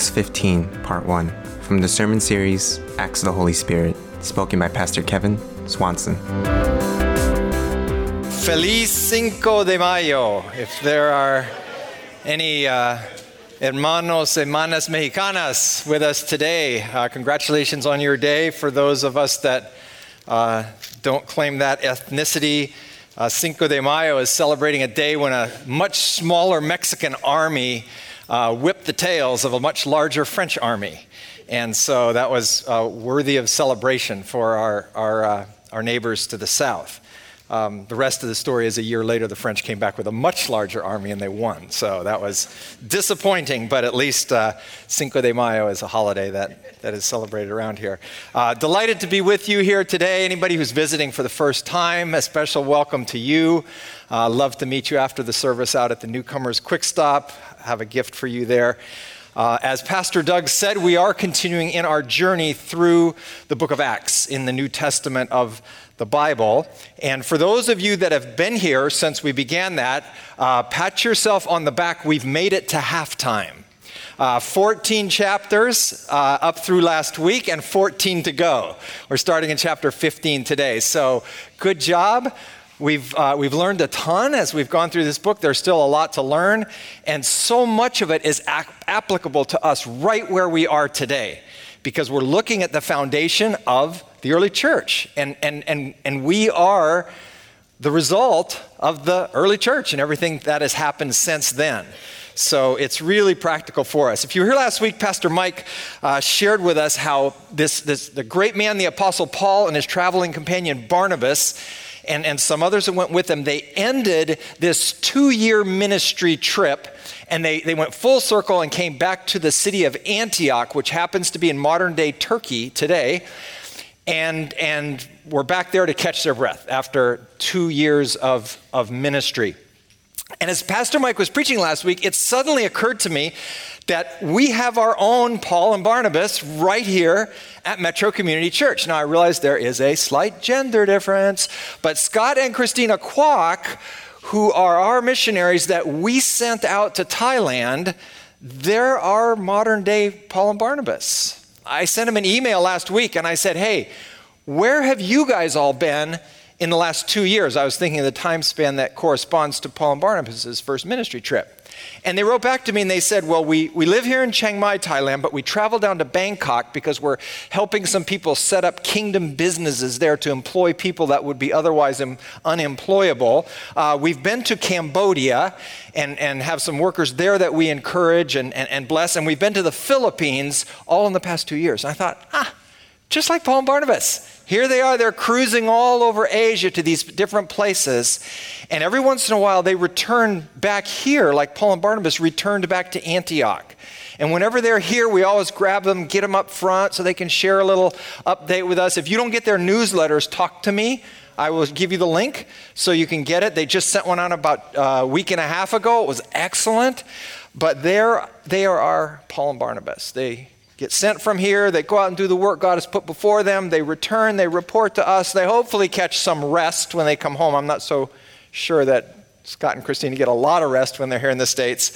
Acts 15, Part 1, from the sermon series Acts of the Holy Spirit, spoken by Pastor Kevin Swanson. Feliz Cinco de Mayo. If there are any uh, hermanos, hermanas mexicanas with us today, uh, congratulations on your day. For those of us that uh, don't claim that ethnicity, uh, Cinco de Mayo is celebrating a day when a much smaller Mexican army uh, whipped the tails of a much larger French army. And so that was uh, worthy of celebration for our, our, uh, our neighbors to the south. Um, the rest of the story is a year later, the French came back with a much larger army and they won. So that was disappointing, but at least uh, Cinco de Mayo is a holiday that, that is celebrated around here. Uh, delighted to be with you here today. Anybody who's visiting for the first time, a special welcome to you. Uh, love to meet you after the service out at the Newcomers Quick Stop. Have a gift for you there. Uh, as Pastor Doug said, we are continuing in our journey through the book of Acts in the New Testament of the Bible. And for those of you that have been here since we began that, uh, pat yourself on the back. We've made it to halftime. Uh, 14 chapters uh, up through last week and 14 to go. We're starting in chapter 15 today. So, good job. We've, uh, we've learned a ton as we've gone through this book. There's still a lot to learn, and so much of it is ap- applicable to us right where we are today because we're looking at the foundation of the early church. And, and, and, and we are the result of the early church and everything that has happened since then. So it's really practical for us. If you were here last week, Pastor Mike uh, shared with us how this, this, the great man, the Apostle Paul, and his traveling companion Barnabas, and, and some others that went with them, they ended this two year ministry trip and they, they went full circle and came back to the city of Antioch, which happens to be in modern day Turkey today and, and were back there to catch their breath after two years of, of ministry. And as Pastor Mike was preaching last week, it suddenly occurred to me that we have our own Paul and Barnabas right here at Metro Community Church. Now, I realize there is a slight gender difference, but Scott and Christina Kwok, who are our missionaries that we sent out to Thailand, they're our modern day Paul and Barnabas. I sent him an email last week and I said, Hey, where have you guys all been in the last two years? I was thinking of the time span that corresponds to Paul and Barnabas' first ministry trip. And they wrote back to me and they said, Well, we, we live here in Chiang Mai, Thailand, but we travel down to Bangkok because we're helping some people set up kingdom businesses there to employ people that would be otherwise unemployable. Uh, we've been to Cambodia and, and have some workers there that we encourage and, and, and bless. And we've been to the Philippines all in the past two years. And I thought, ah, just like Paul and Barnabas. Here they are, they're cruising all over Asia to these different places. And every once in a while, they return back here, like Paul and Barnabas returned back to Antioch. And whenever they're here, we always grab them, get them up front so they can share a little update with us. If you don't get their newsletters, talk to me. I will give you the link so you can get it. They just sent one out about a week and a half ago. It was excellent. But they're, they are our Paul and Barnabas. They get sent from here. They go out and do the work God has put before them. They return, they report to us. They hopefully catch some rest when they come home. I'm not so sure that Scott and Christina get a lot of rest when they're here in the States.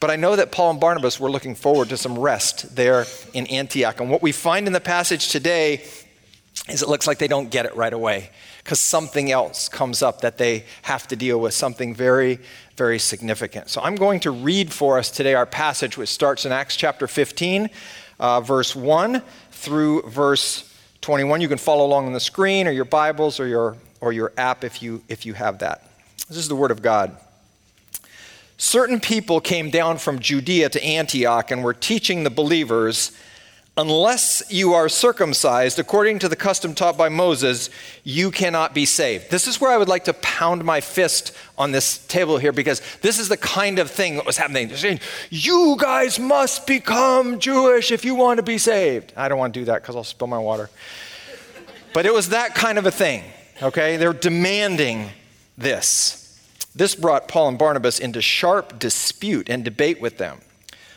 But I know that Paul and Barnabas were looking forward to some rest there in Antioch. And what we find in the passage today is it looks like they don't get it right away because something else comes up that they have to deal with, something very, very significant. So I'm going to read for us today our passage, which starts in Acts chapter 15, uh, verse 1 through verse 21. You can follow along on the screen or your Bibles or your, or your app if you, if you have that. This is the Word of God. Certain people came down from Judea to Antioch and were teaching the believers unless you are circumcised according to the custom taught by Moses, you cannot be saved. This is where I would like to pound my fist on this table here because this is the kind of thing that was happening. Saying, You guys must become Jewish if you want to be saved. I don't want to do that because I'll spill my water. But it was that kind of a thing, okay? They're demanding this. This brought Paul and Barnabas into sharp dispute and debate with them.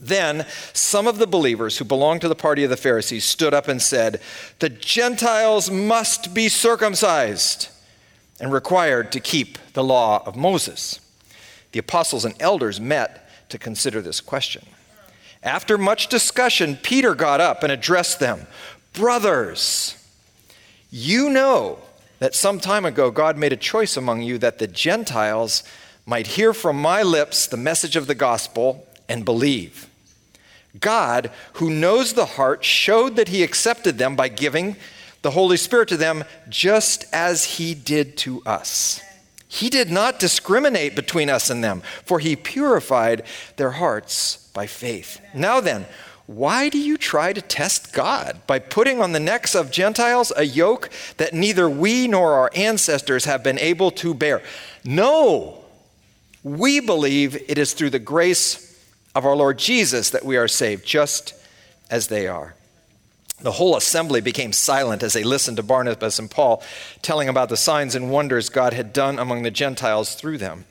Then some of the believers who belonged to the party of the Pharisees stood up and said, The Gentiles must be circumcised and required to keep the law of Moses. The apostles and elders met to consider this question. After much discussion, Peter got up and addressed them Brothers, you know that some time ago God made a choice among you that the Gentiles might hear from my lips the message of the gospel and believe. God, who knows the heart, showed that he accepted them by giving the Holy Spirit to them just as he did to us. He did not discriminate between us and them, for he purified their hearts by faith. Now then, why do you try to test God by putting on the necks of Gentiles a yoke that neither we nor our ancestors have been able to bear? No, we believe it is through the grace of our Lord Jesus that we are saved, just as they are. The whole assembly became silent as they listened to Barnabas and Paul telling about the signs and wonders God had done among the Gentiles through them.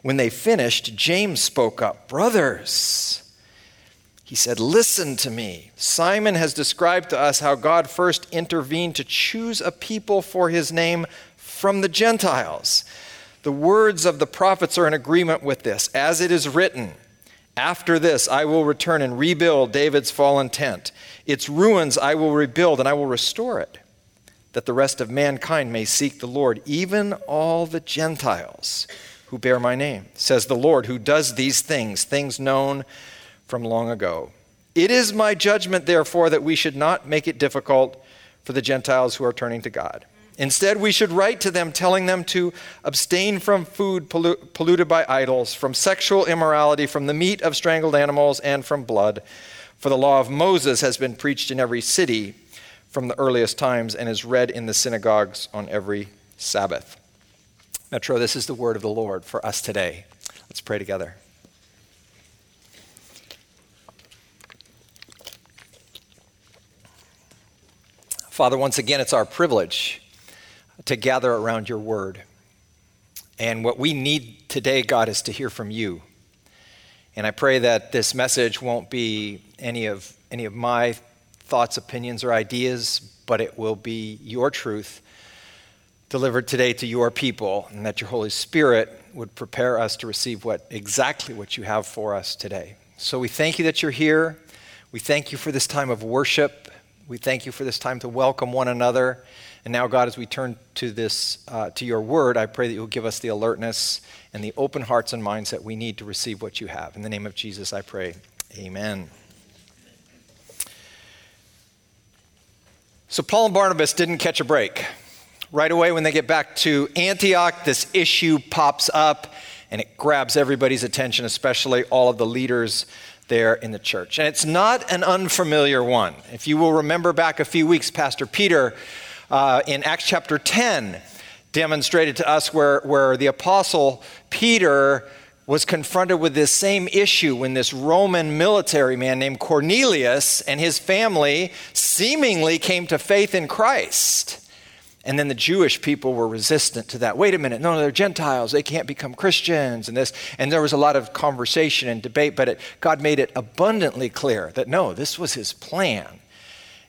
When they finished, James spoke up Brothers, he said, Listen to me. Simon has described to us how God first intervened to choose a people for his name from the Gentiles. The words of the prophets are in agreement with this. As it is written, After this I will return and rebuild David's fallen tent its ruins I will rebuild and I will restore it, that the rest of mankind may seek the Lord, even all the Gentiles who bear my name, says the Lord, who does these things, things known from long ago. It is my judgment, therefore, that we should not make it difficult for the Gentiles who are turning to God. Instead, we should write to them telling them to abstain from food pollu- polluted by idols, from sexual immorality, from the meat of strangled animals, and from blood. For the law of Moses has been preached in every city from the earliest times and is read in the synagogues on every Sabbath. Metro, this is the word of the Lord for us today. Let's pray together. Father, once again, it's our privilege to gather around your word. And what we need today, God, is to hear from you. And I pray that this message won't be any of, any of my thoughts, opinions, or ideas, but it will be your truth delivered today to your people, and that your Holy Spirit would prepare us to receive what exactly what you have for us today. So we thank you that you're here. We thank you for this time of worship. We thank you for this time to welcome one another. And now, God, as we turn to this, uh, to your word, I pray that you'll give us the alertness and the open hearts and minds that we need to receive what you have. In the name of Jesus, I pray. Amen. So, Paul and Barnabas didn't catch a break. Right away, when they get back to Antioch, this issue pops up and it grabs everybody's attention, especially all of the leaders there in the church. And it's not an unfamiliar one. If you will remember back a few weeks, Pastor Peter uh, in Acts chapter 10 demonstrated to us where, where the apostle Peter was confronted with this same issue when this Roman military man named Cornelius and his family seemingly came to faith in Christ. And then the Jewish people were resistant to that. Wait a minute, no, no, they're Gentiles. They can't become Christians and this. And there was a lot of conversation and debate, but it, God made it abundantly clear that no, this was his plan.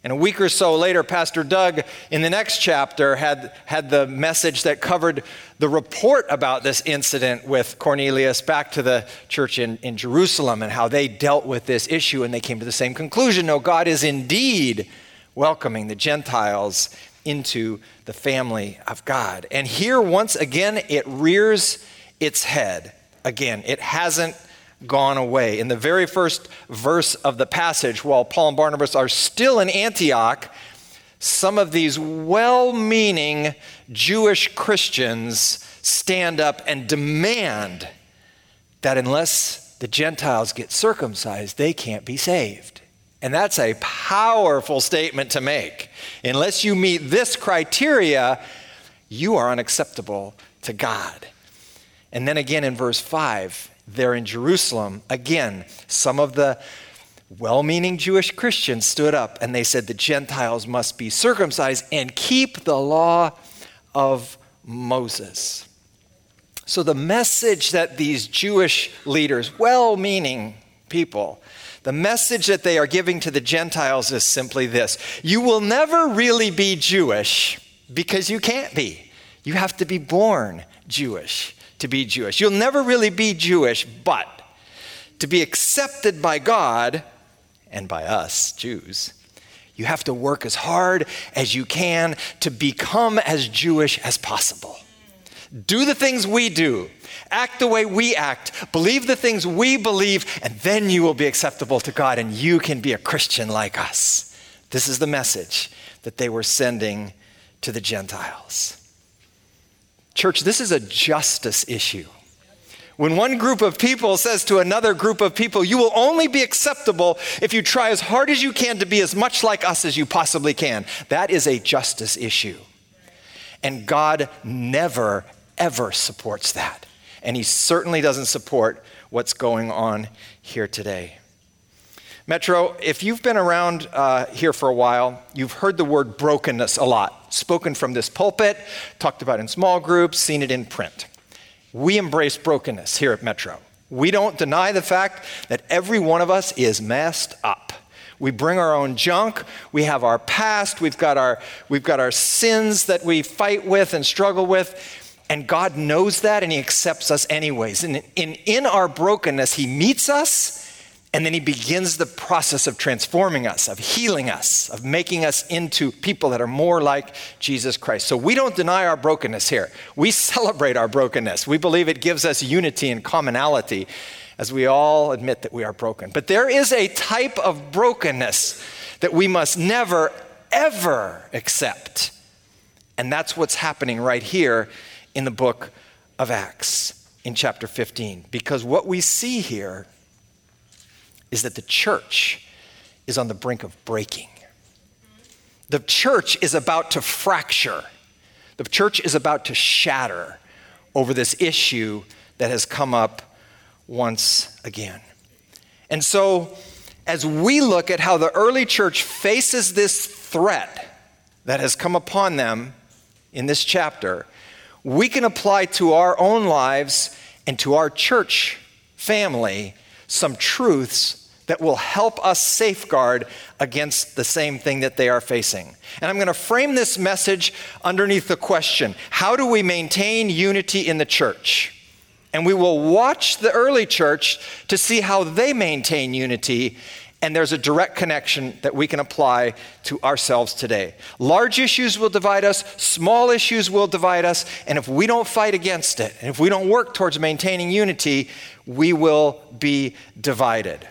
And a week or so later, Pastor Doug, in the next chapter, had, had the message that covered the report about this incident with Cornelius back to the church in, in Jerusalem and how they dealt with this issue. And they came to the same conclusion no, God is indeed welcoming the Gentiles into the family of God. And here, once again, it rears its head. Again, it hasn't gone away. In the very first verse of the passage, while Paul and Barnabas are still in Antioch, some of these well meaning Jewish Christians stand up and demand that unless the Gentiles get circumcised, they can't be saved. And that's a powerful statement to make. Unless you meet this criteria, you are unacceptable to God. And then again in verse 5, there in Jerusalem, again, some of the well meaning Jewish Christians stood up and they said the Gentiles must be circumcised and keep the law of Moses. So, the message that these Jewish leaders, well meaning people, the message that they are giving to the Gentiles is simply this You will never really be Jewish because you can't be. You have to be born Jewish to be Jewish. You'll never really be Jewish, but to be accepted by God and by us, Jews, you have to work as hard as you can to become as Jewish as possible. Do the things we do, act the way we act, believe the things we believe, and then you will be acceptable to God and you can be a Christian like us. This is the message that they were sending to the Gentiles. Church, this is a justice issue. When one group of people says to another group of people, you will only be acceptable if you try as hard as you can to be as much like us as you possibly can, that is a justice issue. And God never, ever supports that. And He certainly doesn't support what's going on here today. Metro, if you've been around uh, here for a while, you've heard the word brokenness a lot, spoken from this pulpit, talked about in small groups, seen it in print. We embrace brokenness here at Metro. We don't deny the fact that every one of us is messed up. We bring our own junk. We have our past. We've got our, we've got our sins that we fight with and struggle with. And God knows that and He accepts us anyways. And in, in our brokenness, He meets us and then he begins the process of transforming us, of healing us, of making us into people that are more like Jesus Christ. So we don't deny our brokenness here. We celebrate our brokenness. We believe it gives us unity and commonality as we all admit that we are broken. But there is a type of brokenness that we must never, ever accept. And that's what's happening right here in the book of Acts in chapter 15. Because what we see here is that the church is on the brink of breaking. The church is about to fracture. The church is about to shatter over this issue that has come up once again. And so, as we look at how the early church faces this threat that has come upon them in this chapter, we can apply to our own lives and to our church family some truths that will help us safeguard against the same thing that they are facing. And I'm going to frame this message underneath the question How do we maintain unity in the church? And we will watch the early church to see how they maintain unity. And there's a direct connection that we can apply to ourselves today. Large issues will divide us, small issues will divide us, and if we don't fight against it, and if we don't work towards maintaining unity, we will be divided.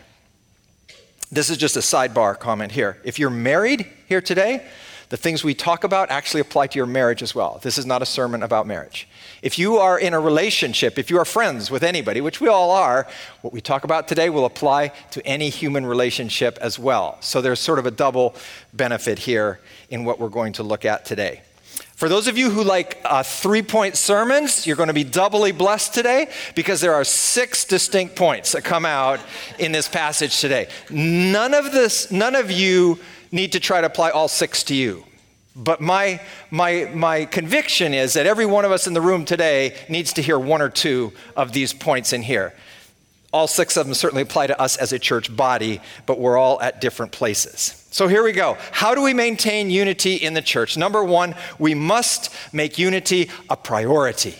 This is just a sidebar comment here. If you're married here today, the things we talk about actually apply to your marriage as well. This is not a sermon about marriage. If you are in a relationship, if you are friends with anybody, which we all are, what we talk about today will apply to any human relationship as well. So there's sort of a double benefit here in what we're going to look at today. For those of you who like uh, three point sermons, you're going to be doubly blessed today because there are six distinct points that come out in this passage today. None of this, none of you need to try to apply all six to you. But my, my, my conviction is that every one of us in the room today needs to hear one or two of these points in here. All six of them certainly apply to us as a church body, but we're all at different places. So here we go. How do we maintain unity in the church? Number one, we must make unity a priority.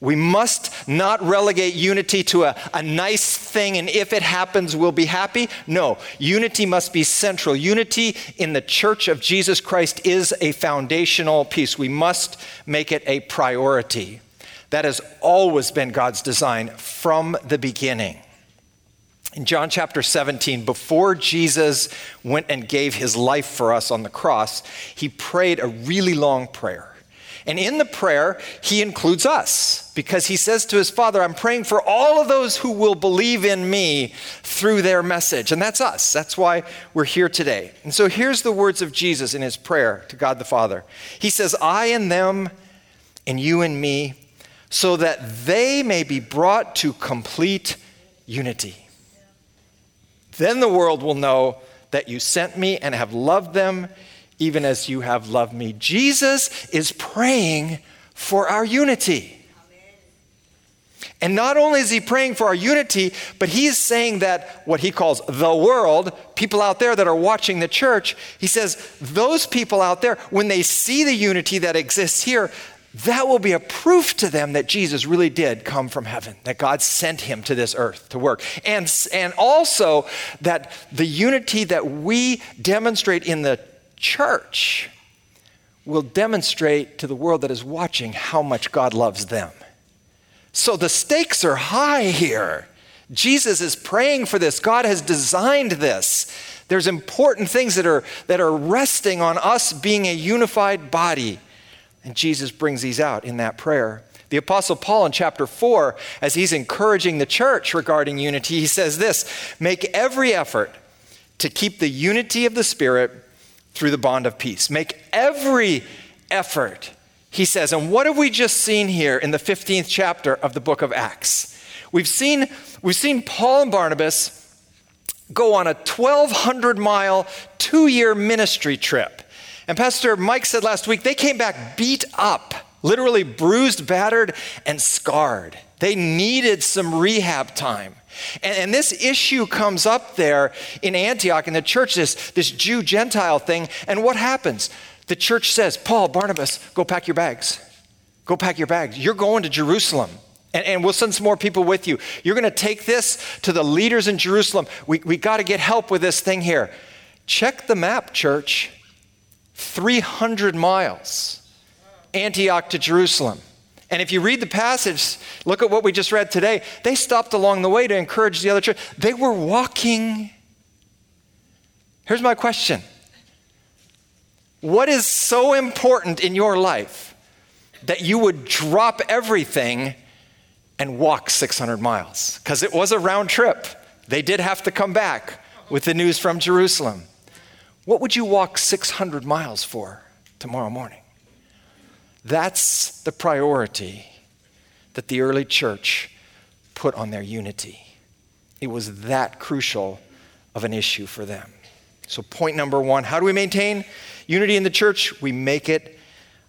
We must not relegate unity to a, a nice thing, and if it happens, we'll be happy. No, unity must be central. Unity in the church of Jesus Christ is a foundational piece. We must make it a priority. That has always been God's design from the beginning. In John chapter 17, before Jesus went and gave his life for us on the cross, he prayed a really long prayer. And in the prayer, he includes us because he says to his Father, I'm praying for all of those who will believe in me through their message. And that's us. That's why we're here today. And so here's the words of Jesus in his prayer to God the Father He says, I and them, and you and me, so that they may be brought to complete unity Then the world will know that you sent me and have loved them even as you have loved me. Jesus is praying for our unity. And not only is he praying for our unity, but he is saying that what he calls the world, people out there that are watching the church, he says, those people out there, when they see the unity that exists here, that will be a proof to them that Jesus really did come from heaven, that God sent him to this earth to work. And, and also that the unity that we demonstrate in the church will demonstrate to the world that is watching how much God loves them. So the stakes are high here. Jesus is praying for this. God has designed this. There's important things that are, that are resting on us being a unified body. And Jesus brings these out in that prayer. The Apostle Paul in chapter 4, as he's encouraging the church regarding unity, he says this Make every effort to keep the unity of the Spirit through the bond of peace. Make every effort, he says. And what have we just seen here in the 15th chapter of the book of Acts? We've seen, we've seen Paul and Barnabas go on a 1,200 mile, two year ministry trip. And Pastor Mike said last week they came back beat up, literally bruised, battered, and scarred. They needed some rehab time. And, and, this issue comes up there in Antioch in the church, this, this Jew Gentile thing. And what happens? The church says, Paul, Barnabas, go pack your bags. Go pack your bags. You're going to Jerusalem. And, and we'll send some more people with you. You're going to take this to the leaders in Jerusalem. We, we got to get help with this thing here. Check the map, church. 300 miles, Antioch to Jerusalem. And if you read the passage, look at what we just read today. They stopped along the way to encourage the other church. They were walking. Here's my question What is so important in your life that you would drop everything and walk 600 miles? Because it was a round trip. They did have to come back with the news from Jerusalem. What would you walk 600 miles for tomorrow morning? That's the priority that the early church put on their unity. It was that crucial of an issue for them. So, point number one how do we maintain unity in the church? We make it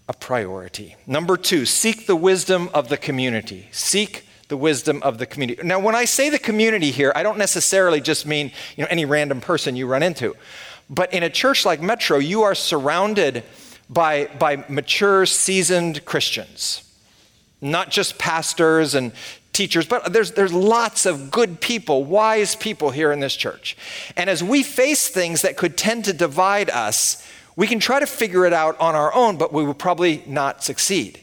a priority. Number two, seek the wisdom of the community. Seek the wisdom of the community. Now, when I say the community here, I don't necessarily just mean you know, any random person you run into. But in a church like Metro, you are surrounded by, by mature, seasoned Christians, not just pastors and teachers, but there's, there's lots of good people, wise people here in this church. And as we face things that could tend to divide us, we can try to figure it out on our own, but we will probably not succeed.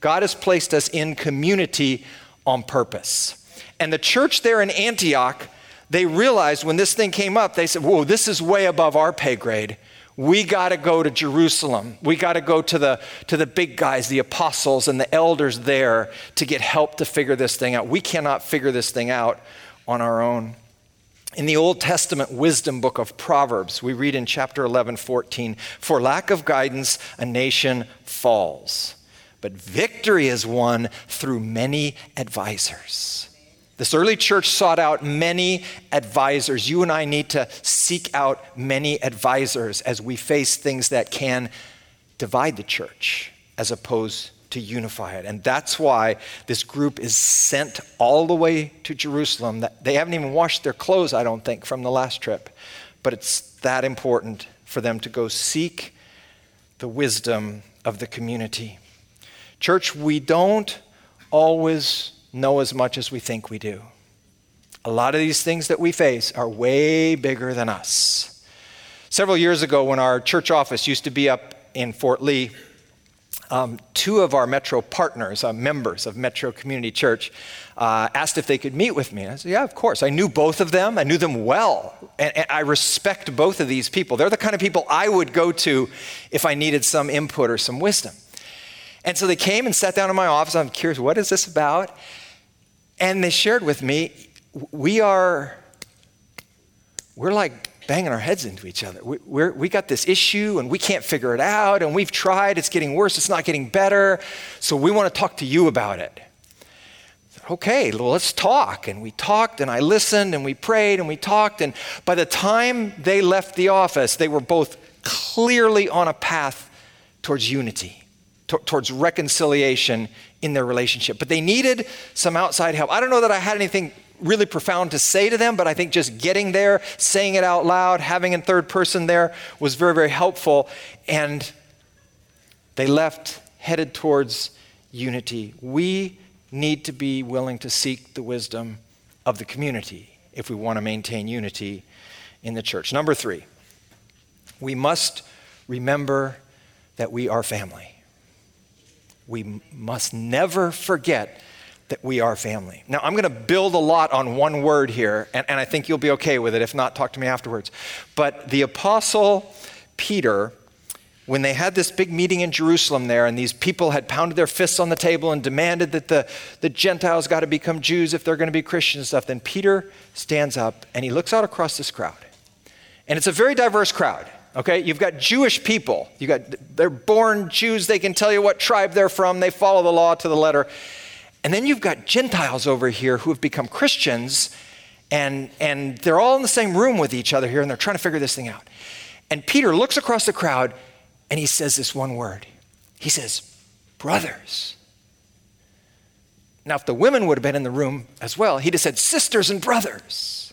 God has placed us in community on purpose. And the church there in Antioch, they realized when this thing came up, they said, Whoa, this is way above our pay grade we got to go to Jerusalem. We got to go to the, to the big guys, the apostles and the elders there to get help to figure this thing out. We cannot figure this thing out on our own. In the Old Testament wisdom book of Proverbs, we read in chapter 11, 14, For lack of guidance, a nation falls, but victory is won through many advisors. This early church sought out many advisors. You and I need to seek out many advisors as we face things that can divide the church as opposed to unify it. And that's why this group is sent all the way to Jerusalem. They haven't even washed their clothes, I don't think, from the last trip. But it's that important for them to go seek the wisdom of the community. Church, we don't always know as much as we think we do. A lot of these things that we face are way bigger than us. Several years ago, when our church office used to be up in Fort Lee, um, two of our Metro partners, uh, members of Metro Community Church, uh, asked if they could meet with me. I said, Yeah, of course. I knew both of them. I knew them well. And, and, I respect both of these people. They're the kind of people I would go to if I needed some input or some wisdom. And so they came and sat down in my office. I'm curious, what is this about? And they shared with me, we are, we're like banging our heads into each other. We, we're, we got this issue and we can't figure it out, and we've tried, it's getting worse, it's not getting better, so we want to talk to you about it. okay, well, let's talk. And we talked, and I listened, and we prayed, and we talked. And by the time they left the office, they were both clearly on a path towards unity, towards reconciliation in their relationship. But they needed some outside help. I don't know that I had anything really profound to say to them, but I think just getting there, saying it out loud, having a third person there was very, very helpful. And they left headed towards unity. We need to be willing to seek the wisdom of the community if we want to maintain unity in the church. Number three, we must remember that we are family. We must never forget that we are family. Now, I'm going to build a lot on one word here, and, and I think you'll be okay with it. If not, talk to me afterwards. But the Apostle Peter when they had this big meeting in Jerusalem there, and these people had pounded their fists on the table and demanded that the, the Gentiles got to become Jews if they're going to be Christians and stuff, then Peter stands up and he looks out across this crowd. And it's a very diverse crowd. Okay, you've got Jewish people. You got they're born Jews. They can tell you what tribe they're from. They follow the law to the letter. And then you've got Gentiles over here who have become Christians, and and they're all in the same room with each other here, and they're trying to figure this thing out. And Peter looks across the crowd and he says this one word. He says, brothers. Now, if the women would have been in the room as well, he'd have said, sisters and brothers.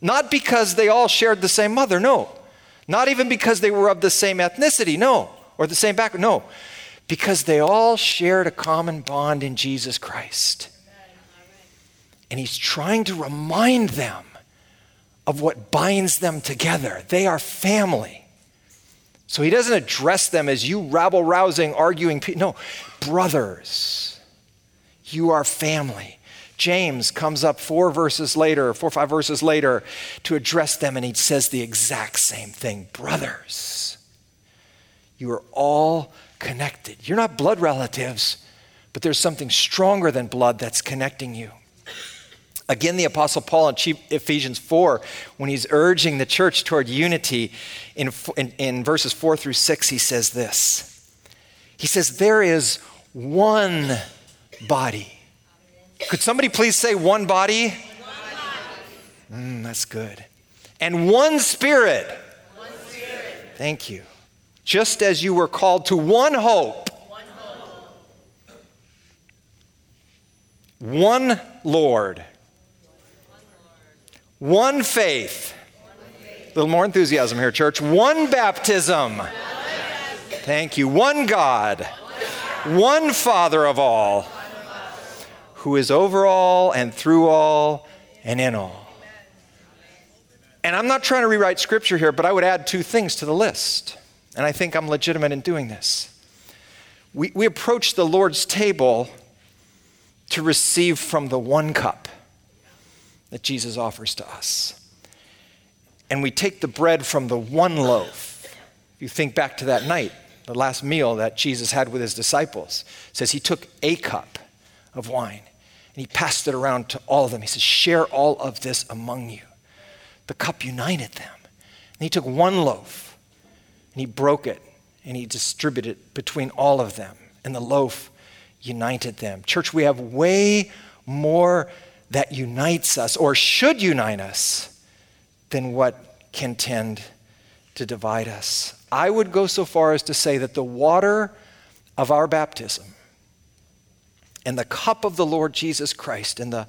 Not because they all shared the same mother, no. Not even because they were of the same ethnicity, no. Or the same background, no. Because they all shared a common bond in Jesus Christ. And he's trying to remind them of what binds them together. They are family. So he doesn't address them as you rabble rousing, arguing people. No, brothers, you are family. James comes up four verses later, four or five verses later, to address them, and he says the exact same thing Brothers, you are all connected. You're not blood relatives, but there's something stronger than blood that's connecting you. Again, the Apostle Paul in Ephesians 4, when he's urging the church toward unity, in, in, in, verses 4 through 6, he says this. He says, There is one body. Could somebody please say one body? One body. Mm, that's good. And one spirit. one spirit. Thank you. Just as you were called to one hope. One, hope. one Lord one faith. A little more enthusiasm here, church. One baptism. Thank you. One God. One Father of all, who is over all and through all and in all. And I'm not trying to rewrite scripture here, but I would add two things to the list. And I think I'm legitimate in doing this. We, we approach the Lord's table to receive from the one cup that Jesus offers to us. And we take the bread from the one loaf. If you think back to that night, the last meal that Jesus had with his disciples, says he took a cup of wine and he passed it around to all of them. He says, Share all of this among you. The cup united them. And he took one loaf and he broke it and he distributed it between all of them. And the loaf united them. Church, we have way more that unites us or should unite us than what can tend to divide us. I would go so far as to say that the water of our baptism and the cup of the Lord Jesus Christ and the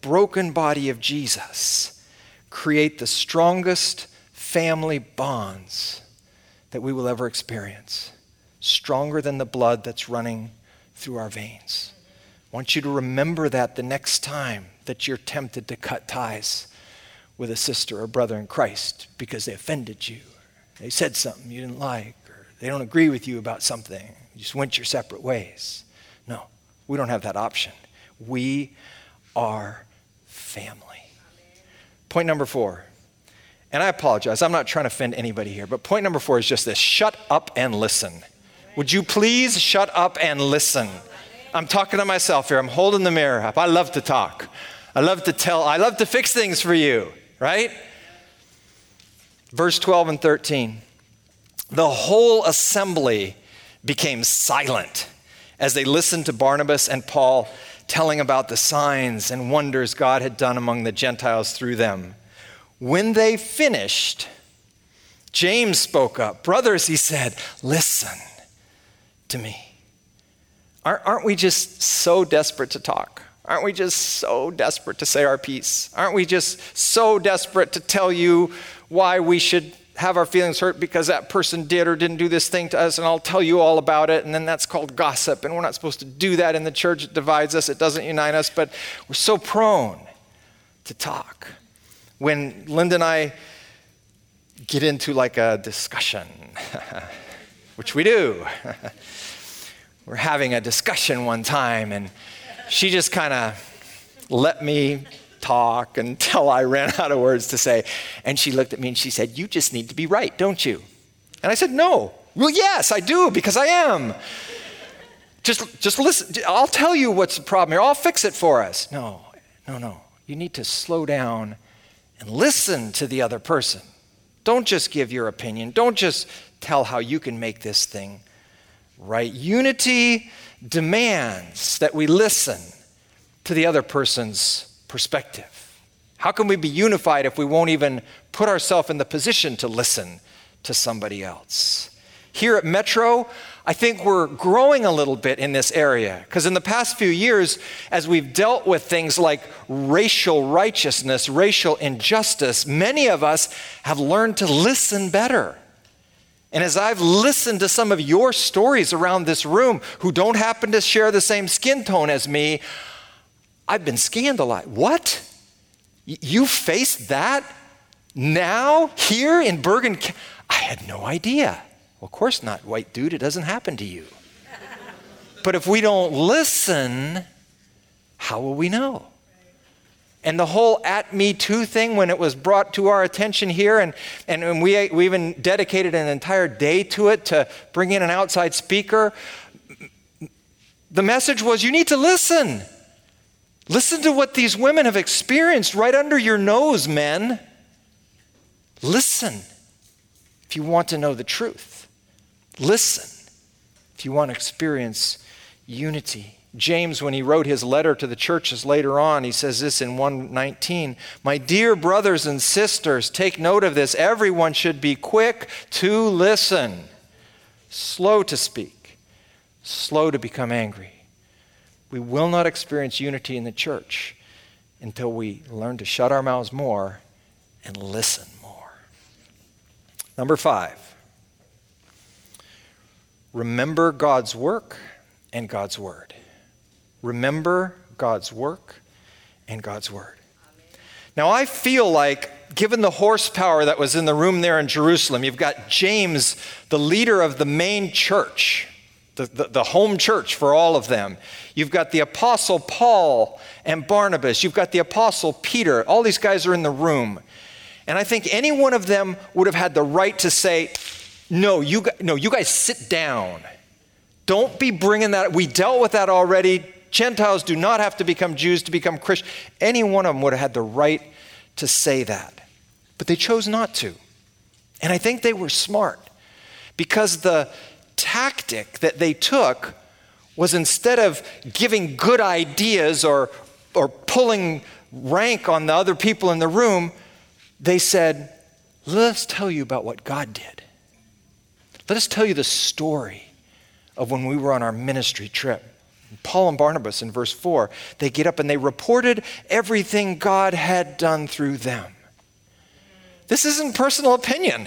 broken body of Jesus create the strongest family bonds that we will ever experience, stronger than the blood that's running through our veins. I want you to remember that the next time that you're tempted to cut ties with a sister or brother in Christ because they offended you. They said something you didn't like, or they don't agree with you about something. You just went your separate ways. We don't have that option. We are family. Point number four, and I apologize, I'm not trying to offend anybody here, but point number four is just this shut up and listen. Would you please shut up and listen? I'm talking to myself here. I'm holding the mirror up. I love to talk. I love to tell. I love to fix things for you, right? Verse 12 and 13. The whole assembly became silent as they listened to Barnabas and Paul telling about the signs and wonders God had done among the Gentiles through them. When they finished, James spoke up. Brothers, he said, listen to me. Aren't we just so desperate to talk? Aren't we just so desperate to say our piece? Aren't we just so desperate to tell you why we should have our feelings hurt because that person did or didn't do this thing to us, and I'll tell you all about it, and then that's called gossip, and we're not supposed to do that in the church. It divides us, it doesn't unite us, but we're so prone to talk. When Linda and I get into like a discussion, which we do. We're having a discussion one time, and she just kind of let me talk until I ran out of words to say. And she looked at me and she said, You just need to be right, don't you? And I said, No. Well, yes, I do, because I am. Just, just listen. I'll tell you what's the problem here. I'll fix it for us. No, no, no. You need to slow down and listen to the other person. Don't just give your opinion. Don't just tell how you can make this thing right. Unity demands that we listen to the other person's perspective. How can we be unified if we won't even put ourselves in the position to listen to somebody else? Here at Metro, I think we're growing a little bit in this area because in the past few years, as we've dealt with things like racial righteousness, racial injustice, many of us have learned to listen better. And as I've listened to some of your stories around this room who don't happen to share the same skin tone as me, I've been scandalized. What? You faced that now here in Bergen? I had no idea. Well, of course not, white dude. It doesn't happen to you. But if we don't listen, how will we know? And the whole at me too thing, when it was brought to our attention here, and, and we, we even dedicated an entire day to it to bring in an outside speaker, the message was you need to listen. Listen to what these women have experienced right under your nose, men. Listen if you want to know the truth. Listen if you want to experience unity. James, when he wrote his letter to the churches later on, he says this in 119 My dear brothers and sisters, take note of this. Everyone should be quick to listen, slow to speak, slow to become angry. We will not experience unity in the church until we learn to shut our mouths more and listen more. Number five, remember God's work and God's word. Remember God's work and God's word. Now, I feel like, given the horsepower that was in the room there in Jerusalem, you've got James, the leader of the main church, the, the, the, home church for all of them. You've got the apostle Paul and Barnabas. You've got the apostle Peter. All these guys are in the room. And I think any one of them would have had the right to say, no, you, no, you guys sit down. Don't be bringing that. We dealt with that already. Gentiles do not have to become Jews to become Christians. Any one of them would have had the right to say that. But they chose not to. And I think they were smart because the tactic that they took was instead of giving good ideas or, or pulling rank on the other people in the room, they said, Let us tell you about what God did. Let us tell you the story of when we were on our ministry trip. Paul and Barnabas in verse 4, they get up and they reported everything God had done through them. This isn't personal opinion.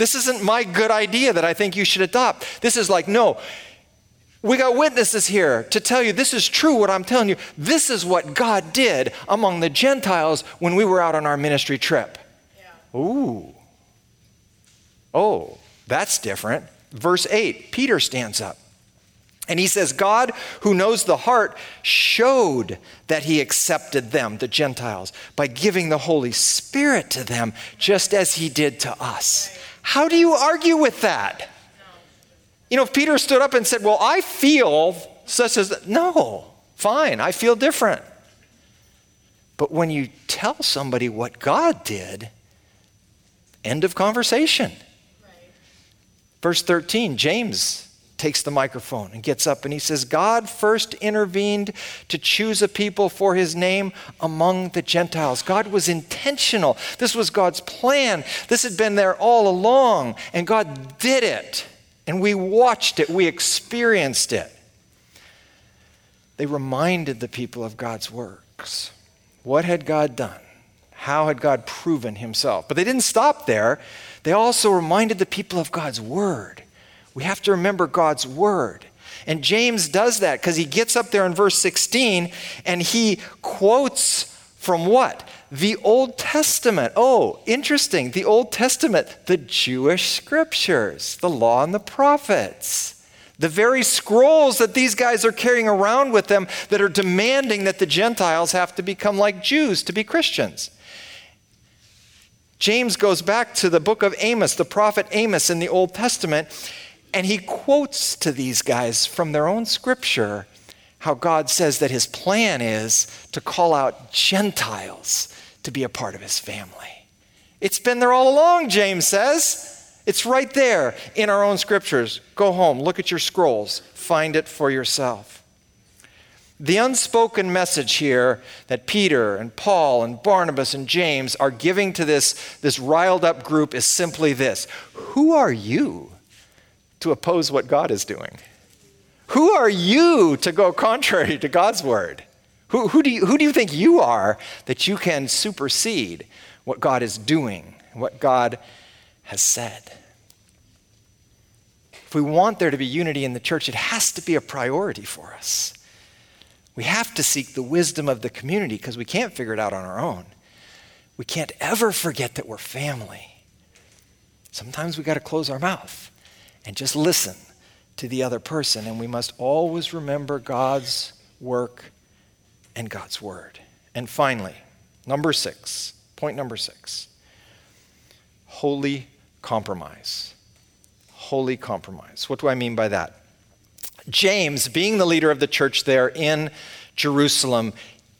This isn't my good idea that I think you should adopt. This is like, no, we got witnesses here to tell you this is true what I'm telling you. This is what God did among the Gentiles when we were out on our ministry trip. Yeah. Ooh. Oh, that's different. Verse 8 Peter stands up. And he says, God, who knows the heart, showed that he accepted them, the Gentiles, by giving the Holy Spirit to them, just as he did to us. How do you argue with that? You know, if Peter stood up and said, Well, I feel such as, no, fine, I feel different. But when you tell somebody what God did, end of conversation. Right. Verse 13, James takes the microphone and gets up and he says, God first intervened to choose a people for his name among the Gentiles. God was intentional. This was God's plan. This had been there all along, and God did it. And we watched it, we experienced it. They reminded the people of God's works. What had God done? How had God proven himself? But they didn't stop there. They also reminded the people of God's word. We have to remember God's word. And James does that because he gets up there in verse 16 and he quotes from what? The Old Testament. Oh, interesting. The Old Testament, the Jewish scriptures, the law and the prophets. The very scrolls that these guys are carrying around with them that are demanding that the Gentiles have to become like Jews to be Christians. James goes back to the book of Amos, the prophet Amos in the Old Testament, and he quotes to these guys from their own scripture how God says that his plan is to call out Gentiles to be a part of his family. It's been there all along, James says. It's right there in our own scriptures. Go home, look at your scrolls, find it for yourself. The unspoken message here that Peter and Paul and Barnabas and James are giving to this, this riled up group is simply this Who are you to oppose what God is doing? Who are you to go contrary to God's word? Who, who, do you, who do you think you are that you can supersede what God is doing, what God has said? If we want there to be unity in the church, it has to be a priority for us. We have to seek the wisdom of the community because we can't figure it out on our own. We can't ever forget that we're family. Sometimes we got to close our mouth and just listen to the other person, and we must always remember God's work and God's word. And finally, number six, point number six holy compromise. Holy compromise. What do I mean by that? James, being the leader of the church there in Jerusalem,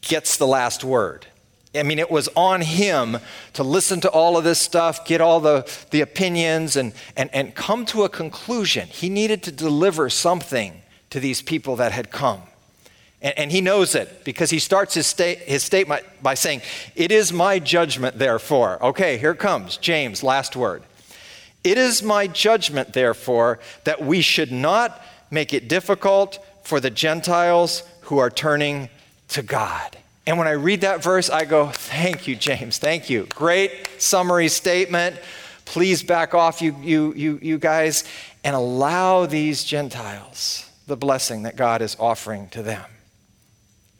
gets the last word. I mean, it was on him to listen to all of this stuff, get all the, the opinions, and, and, and come to a conclusion. He needed to deliver something to these people that had come. And, and he knows it because he starts his, state, his statement by saying, It is my judgment, therefore. Okay, here comes James, last word. It is my judgment, therefore, that we should not make it difficult for the Gentiles who are turning to God. And when I read that verse, I go, Thank you, James. Thank you. Great summary statement. Please back off, you, you, you, you guys, and allow these Gentiles the blessing that God is offering to them.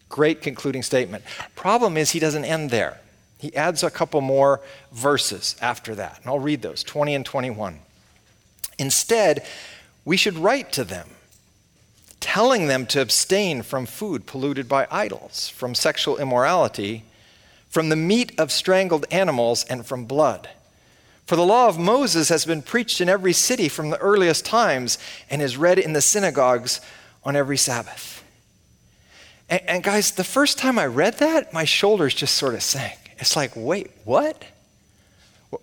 Great concluding statement. Problem is, he doesn't end there. He adds a couple more verses after that. And I'll read those 20 and 21. Instead, we should write to them telling them to abstain from food polluted by idols, from sexual immorality, from the meat of strangled animals, and from blood. For the law of Moses has been preached in every city from the earliest times and is read in the synagogues on every Sabbath. And, and, guys, the first time I read that, my shoulders just sort of sank. It's like, wait, what?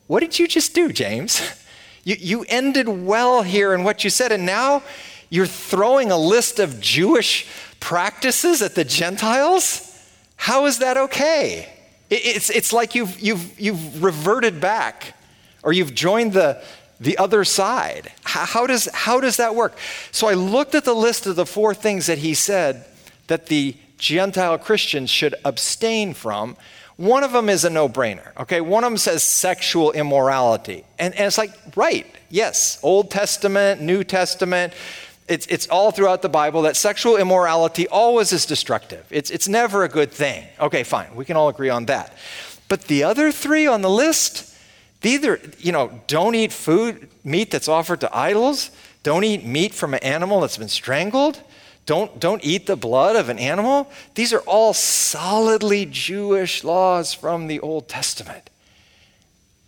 What did you just do, James? You, you ended well here in what you said, and now you're throwing a list of Jewish practices at the Gentiles? How is that okay? It's, it's like you've, you've, you've reverted back or you've joined the, the other side. How does, how does that work? So I looked at the list of the four things that he said that the Gentile Christians should abstain from. One of them is a no brainer, okay? One of them says sexual immorality. And, and it's like, right, yes, Old Testament, New Testament it's, it's all throughout the Bible that sexual immorality always is destructive. It's, it's never a good thing. Okay, fine. We can all agree on that. But the other three on the list, either, you know, don't eat food, meat that's offered to idols, don't eat meat from an animal that's been strangled, don't, don't eat the blood of an animal. These are all solidly Jewish laws from the Old Testament.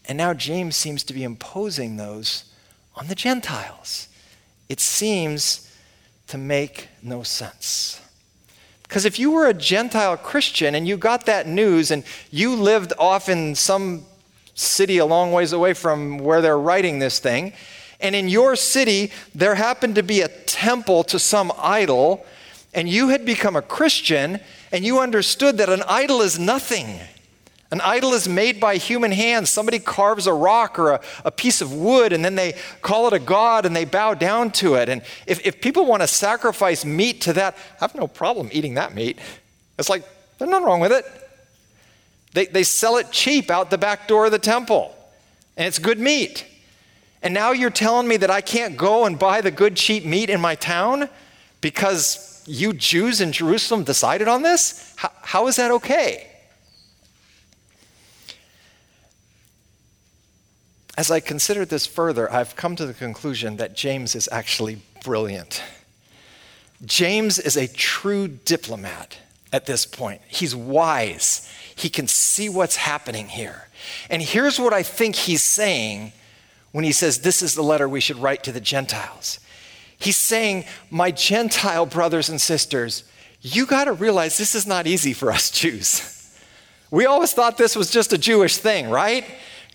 And now James seems to be imposing those on the Gentiles it seems to make no sense. Because if you were a Gentile Christian and you got that news and you lived off in some city a long ways away from where they're writing this thing, and in your city there happened to be a temple to some idol, and you had become a Christian, and you understood that an idol is nothing. An idol is made by human hands. Somebody carves a rock or a, a, piece of wood and then they call it a god and they bow down to it. And if, if people want to sacrifice meat to that, I have no problem eating that meat. It's like, there's nothing wrong with it. They, they sell it cheap out the back door of the temple, and it's good meat. And now you're telling me that I can't go and buy the good, cheap meat in my town because you Jews in Jerusalem decided on this? how, how is that okay? As I considered this further, I've come to the conclusion that James is actually brilliant. James is a true diplomat at this point. He's wise. He can see what's happening here. And here's what I think he's saying when he says, This is the letter we should write to the Gentiles. He's saying, My Gentile brothers and sisters, you got to realize this is not easy for us Jews. We always thought this was just a Jewish thing, right?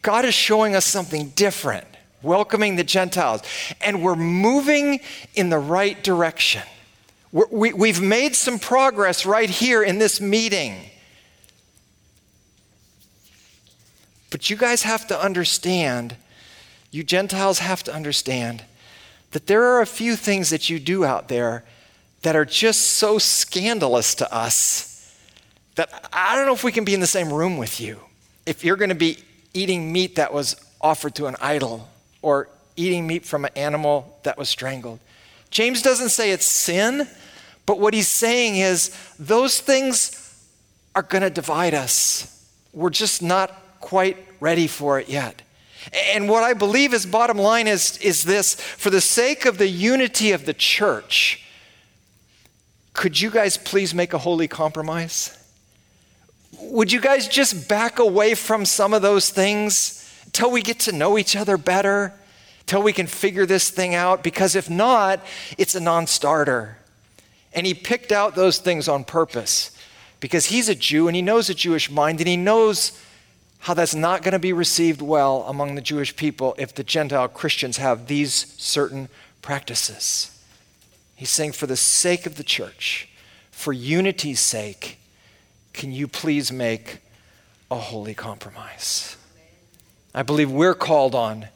God is showing us something different, welcoming the Gentiles. And we're moving in the right direction. we we've made some progress right here in this meeting. But you guys have to understand you Gentiles have to understand that there are a few things that you do out there that are just so scandalous to us that I don't know if we can be in the same room with you. If you're going to be eating meat that was offered to an idol or eating meat from an animal that was strangled. James doesn't say it's sin, but what he's saying is those things are going to divide us. We're just not quite ready for it yet. And what I believe is bottom line is, is this for the sake of the unity of the church, could you guys please make a holy compromise? Would you guys just back away from some of those things until we get to know each other better, till we can figure this thing out? Because if not, it's a non starter. And he picked out those things on purpose because he's a Jew and he knows a Jewish mind and he knows how that's not going to be received well among the Jewish people if the Gentile Christians have these certain practices. He's saying, for the sake of the church, for unity's sake, can you please make a holy compromise? I believe we're called on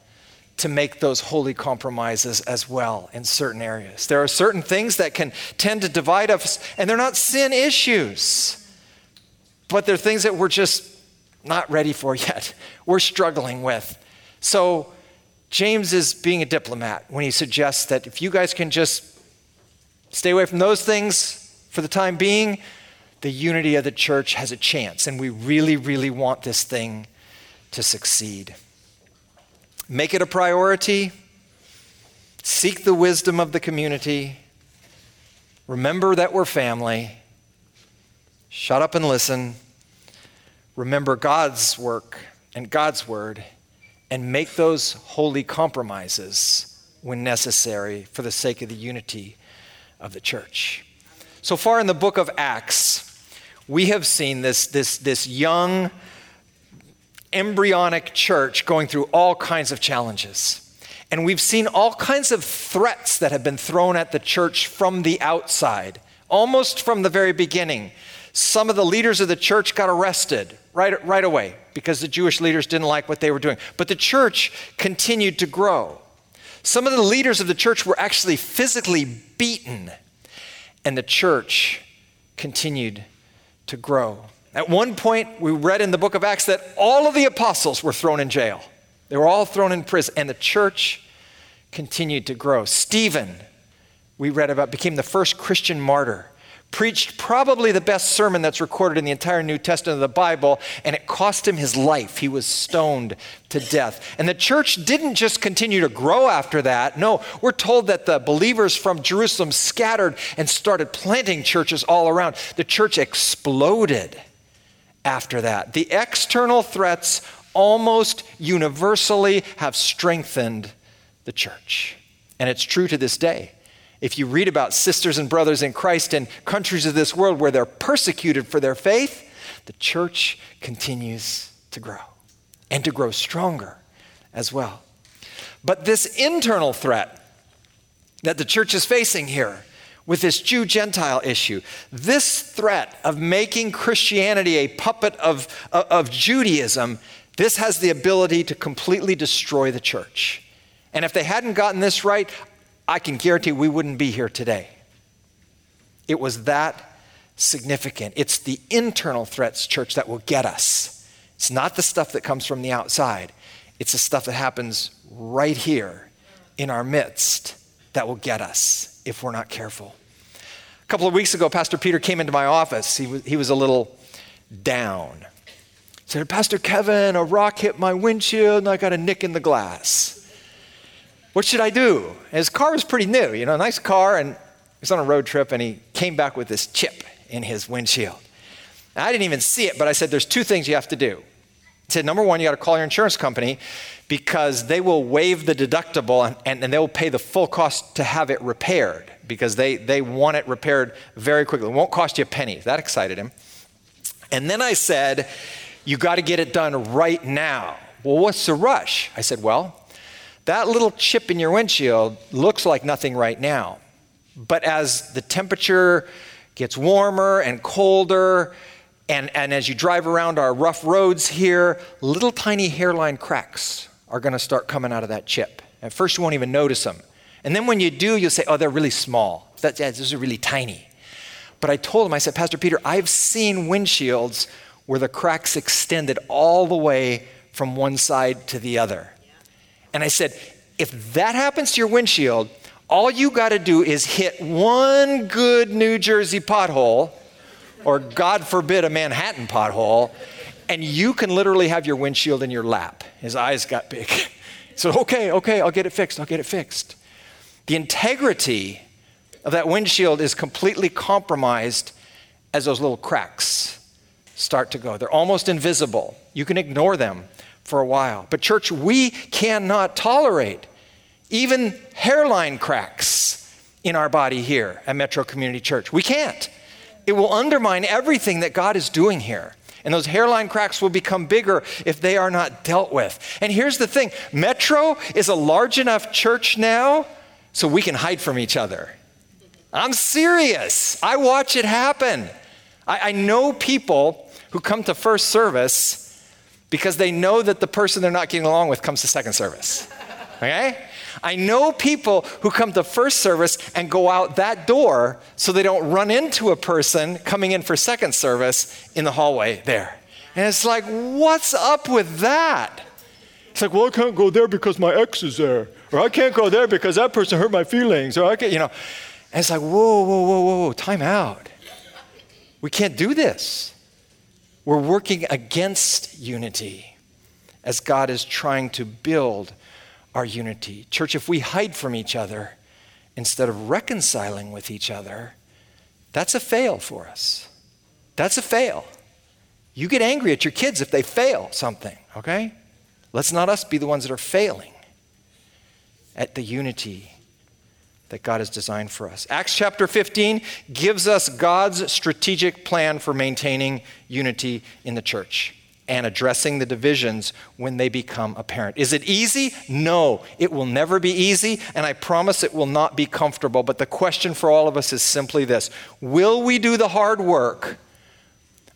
to make those holy compromises as well in certain areas. There are certain things that can tend to divide us, and they're not sin issues, but they're things that we're just not ready for yet, we're struggling with. So, James is being a diplomat when he suggests that if you guys can just stay away from those things for the time being, the unity of the church has a chance. And we really, really want this thing to succeed. Make it a priority. Seek the wisdom of the community. Remember that we're family. Shut up and listen remember God's work and God's word and make those holy compromises when necessary for the sake of the unity of the church. So far in the book of Acts, we have seen this, this, this young, embryonic church going through all kinds of challenges. And we've seen all kinds of threats that have been thrown at the church from the outside, almost from the very beginning. Some of the leaders of the church got arrested right, right away because the Jewish leaders didn't like what they were doing. But the church continued to grow. Some of the leaders of the church were actually physically beaten, and the church continued to grow. At one point, we read in the book of Acts that all of the apostles were thrown in jail. They were all thrown in prison, and the church continued to grow. Stephen, we read about, became the first Christian martyr preached probably the best sermon that's recorded in the entire New Testament of the Bible, and it cost him his life. He was stoned to death. And the church didn't just continue to grow after that. No, we're told that the believers from Jerusalem scattered and started planting churches all around. The church exploded after that. The external threats almost universally have strengthened the church. And it's true to this day. If you read about sisters and brothers in Christ in countries of this world where they're persecuted for their faith, the church continues to grow and to grow stronger as well. But this internal threat that the church is facing here with this Jew Gentile issue, this threat of making Christianity a puppet of, of, Judaism, this has the ability to completely destroy the church. And if they hadn't gotten this right, I can guarantee we wouldn't be here today. It was that significant. It's the internal threats, church, that will get us. It's not the stuff that comes from the outside, it's the stuff that happens right here in our midst that will get us if we're not careful. A couple of weeks ago, Pastor Peter came into my office. He was, he was a little down. He said, Pastor Kevin, a rock hit my windshield and I got a nick in the glass. What should I do? his car was pretty new, you know, a nice car, and he was on a road trip and he came back with this chip in his windshield. I didn't even see it, but I said, There's two things you have to do. He said, Number one, you got to call your insurance company because they will waive the deductible and, and, and, they'll pay the full cost to have it repaired because they, they want it repaired very quickly. It won't cost you a penny. That excited him. And then I said, You got to get it done right now. Well, what's the rush? I said, Well, that little chip in your windshield looks like nothing right now. But as the temperature gets warmer and colder, and, and as you drive around our rough roads here, little tiny hairline cracks are going to start coming out of that chip. At first, you won't even notice them. And then when you do, you'll say, oh, they're really small. That, yeah, those are really tiny. But I told him, I said, Pastor Peter, I've seen windshields where the cracks extended all the way from one side to the other. And I said, if that happens to your windshield, all you got to do is hit one good New Jersey pothole or God forbid, a Manhattan pothole, and you can literally have your windshield in your lap. His eyes got big. So, okay, okay, I'll get it fixed, I'll get it fixed. The integrity of that windshield is completely compromised as those little cracks start to go. They're almost invisible. You can ignore them for a while. But, church, we cannot tolerate even hairline cracks in our body here at Metro Community Church. We can't. It will undermine everything that God is doing here. And those hairline cracks will become bigger if they are not dealt with. And here's the thing Metro is a large enough church now so we can hide from each other. I'm serious. I watch it happen. I, I know people who come to first service because they know that the person they're not getting along with comes to second service. Okay? I know people who come to first service and go out that door so they don't run into a person coming in for second service in the hallway there. And it's like, what's up with that? It's like, well, I can't go there because my ex is there. Or I can't go there because that person hurt my feelings. Or I can't, you know. And it's like, whoa, whoa, whoa, whoa, whoa, time out. We can't do this. We're working against unity as God is trying to build our unity. Church, if we hide from each other instead of reconciling with each other, that's a fail for us. That's a fail. You get angry at your kids if they fail something, okay? Let's not us be the ones that are failing at the unity that God has designed for us. Acts chapter 15 gives us God's strategic plan for maintaining unity in the church and addressing the divisions when they become apparent. Is it easy? No, it will never be easy, and I promise it will not be comfortable. But the question for all of us is simply this Will we do the hard work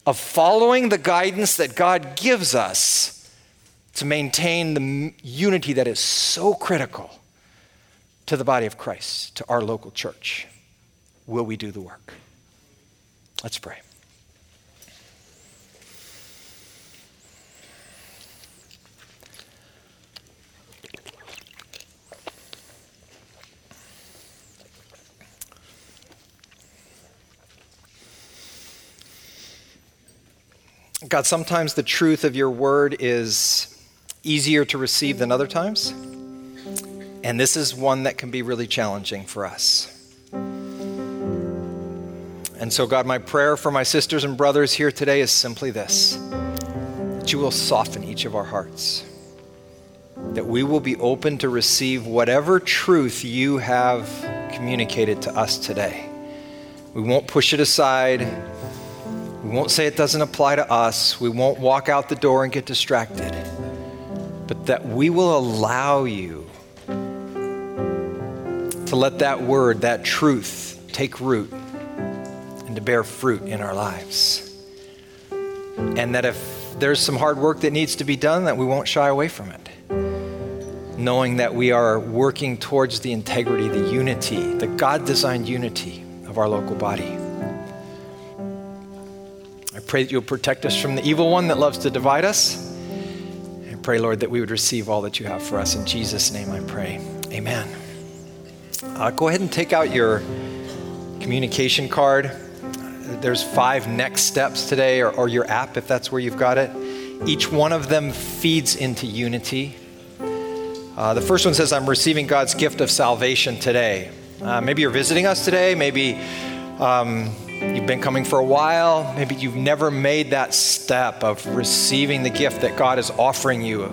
of following the guidance that God gives us to maintain the unity that is so critical to the body of Christ, to our local church? Will we do the work? Let's pray. God, sometimes the truth of your word is easier to receive than other times. And this is one that can be really challenging for us. And so, God, my prayer for my sisters and brothers here today is simply this that you will soften each of our hearts, that we will be open to receive whatever truth you have communicated to us today. We won't push it aside. We won't say it doesn't apply to us. We won't walk out the door and get distracted. But that we will allow you to let that word, that truth, take root and to bear fruit in our lives. And that if there's some hard work that needs to be done, that we won't shy away from it. Knowing that we are working towards the integrity, the unity, the God designed unity of our local body. I pray that you'll protect us from the evil one that loves to divide us. I pray, Lord, that we would receive all that you have for us. In Jesus' name I pray. Amen. Uh, go ahead and take out your communication card. There's five next steps today, or, or your app if that's where you've got it. Each one of them feeds into unity. Uh, the first one says, I'm receiving God's gift of salvation today. Uh, maybe you're visiting us today. Maybe um, you've been coming for a while. Maybe you've never made that step of receiving the gift that God is offering you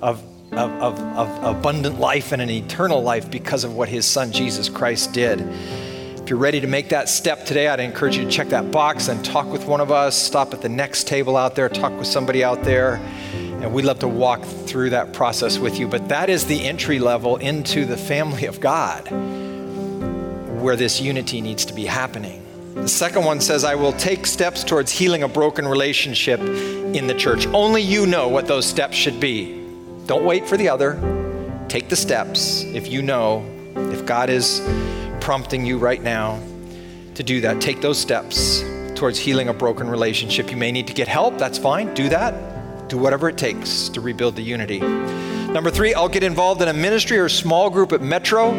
of, of, of, of abundant life and an eternal life because of what his son Jesus Christ did. If you're ready to make that step today, I'd encourage you to check that box and talk with one of us. Stop at the next table out there, talk with somebody out there. And we'd love to walk through that process with you. But that is the entry level into the family of God where this unity needs to be happening. The second one says, I will take steps towards healing a broken relationship in the church. Only you know what those steps should be. Don't wait for the other. Take the steps if you know, if God is prompting you right now to do that. Take those steps towards healing a broken relationship. You may need to get help. That's fine. Do that do whatever it takes to rebuild the unity. Number three, I'll get involved in a ministry or small group at Metro.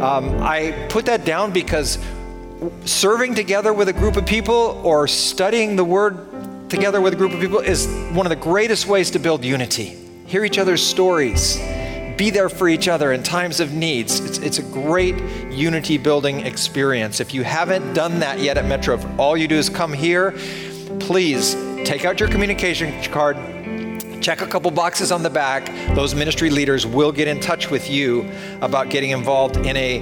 Um, I put that down because serving together with a group of people or studying the Word together with a group of people is one of the greatest ways to build unity. Hear each other's stories, be there for each other in times of needs. It's, it's a great unity building experience. If you haven't done that yet at Metro, if all you do is come here, please take out your communication card, check a couple boxes on the back. Those ministry leaders will get in touch with you about getting involved in a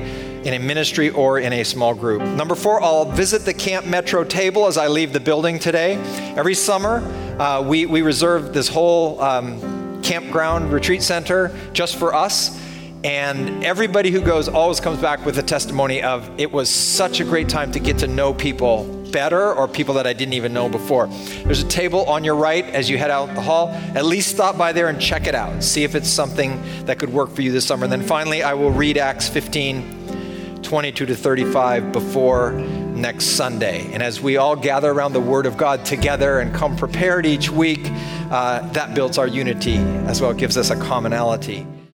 in a ministry or in a small group. Number four, I'll visit the Camp Metro table as I leave the building today. Every summer, uh, we, we reserve this whole um, campground retreat center just for us. And everybody who goes always comes back with a testimony of it was such a great time to get to know people better or people that I didn't even know before. There's a table on your right as you head out the hall. At least stop by there and check it out. See if it's something that could work for you this summer. And then finally, I will read Acts 15 22 to 35 before next Sunday. And as we all gather around the Word of God together and come prepared each week, uh, that builds our unity as well, it gives us a commonality.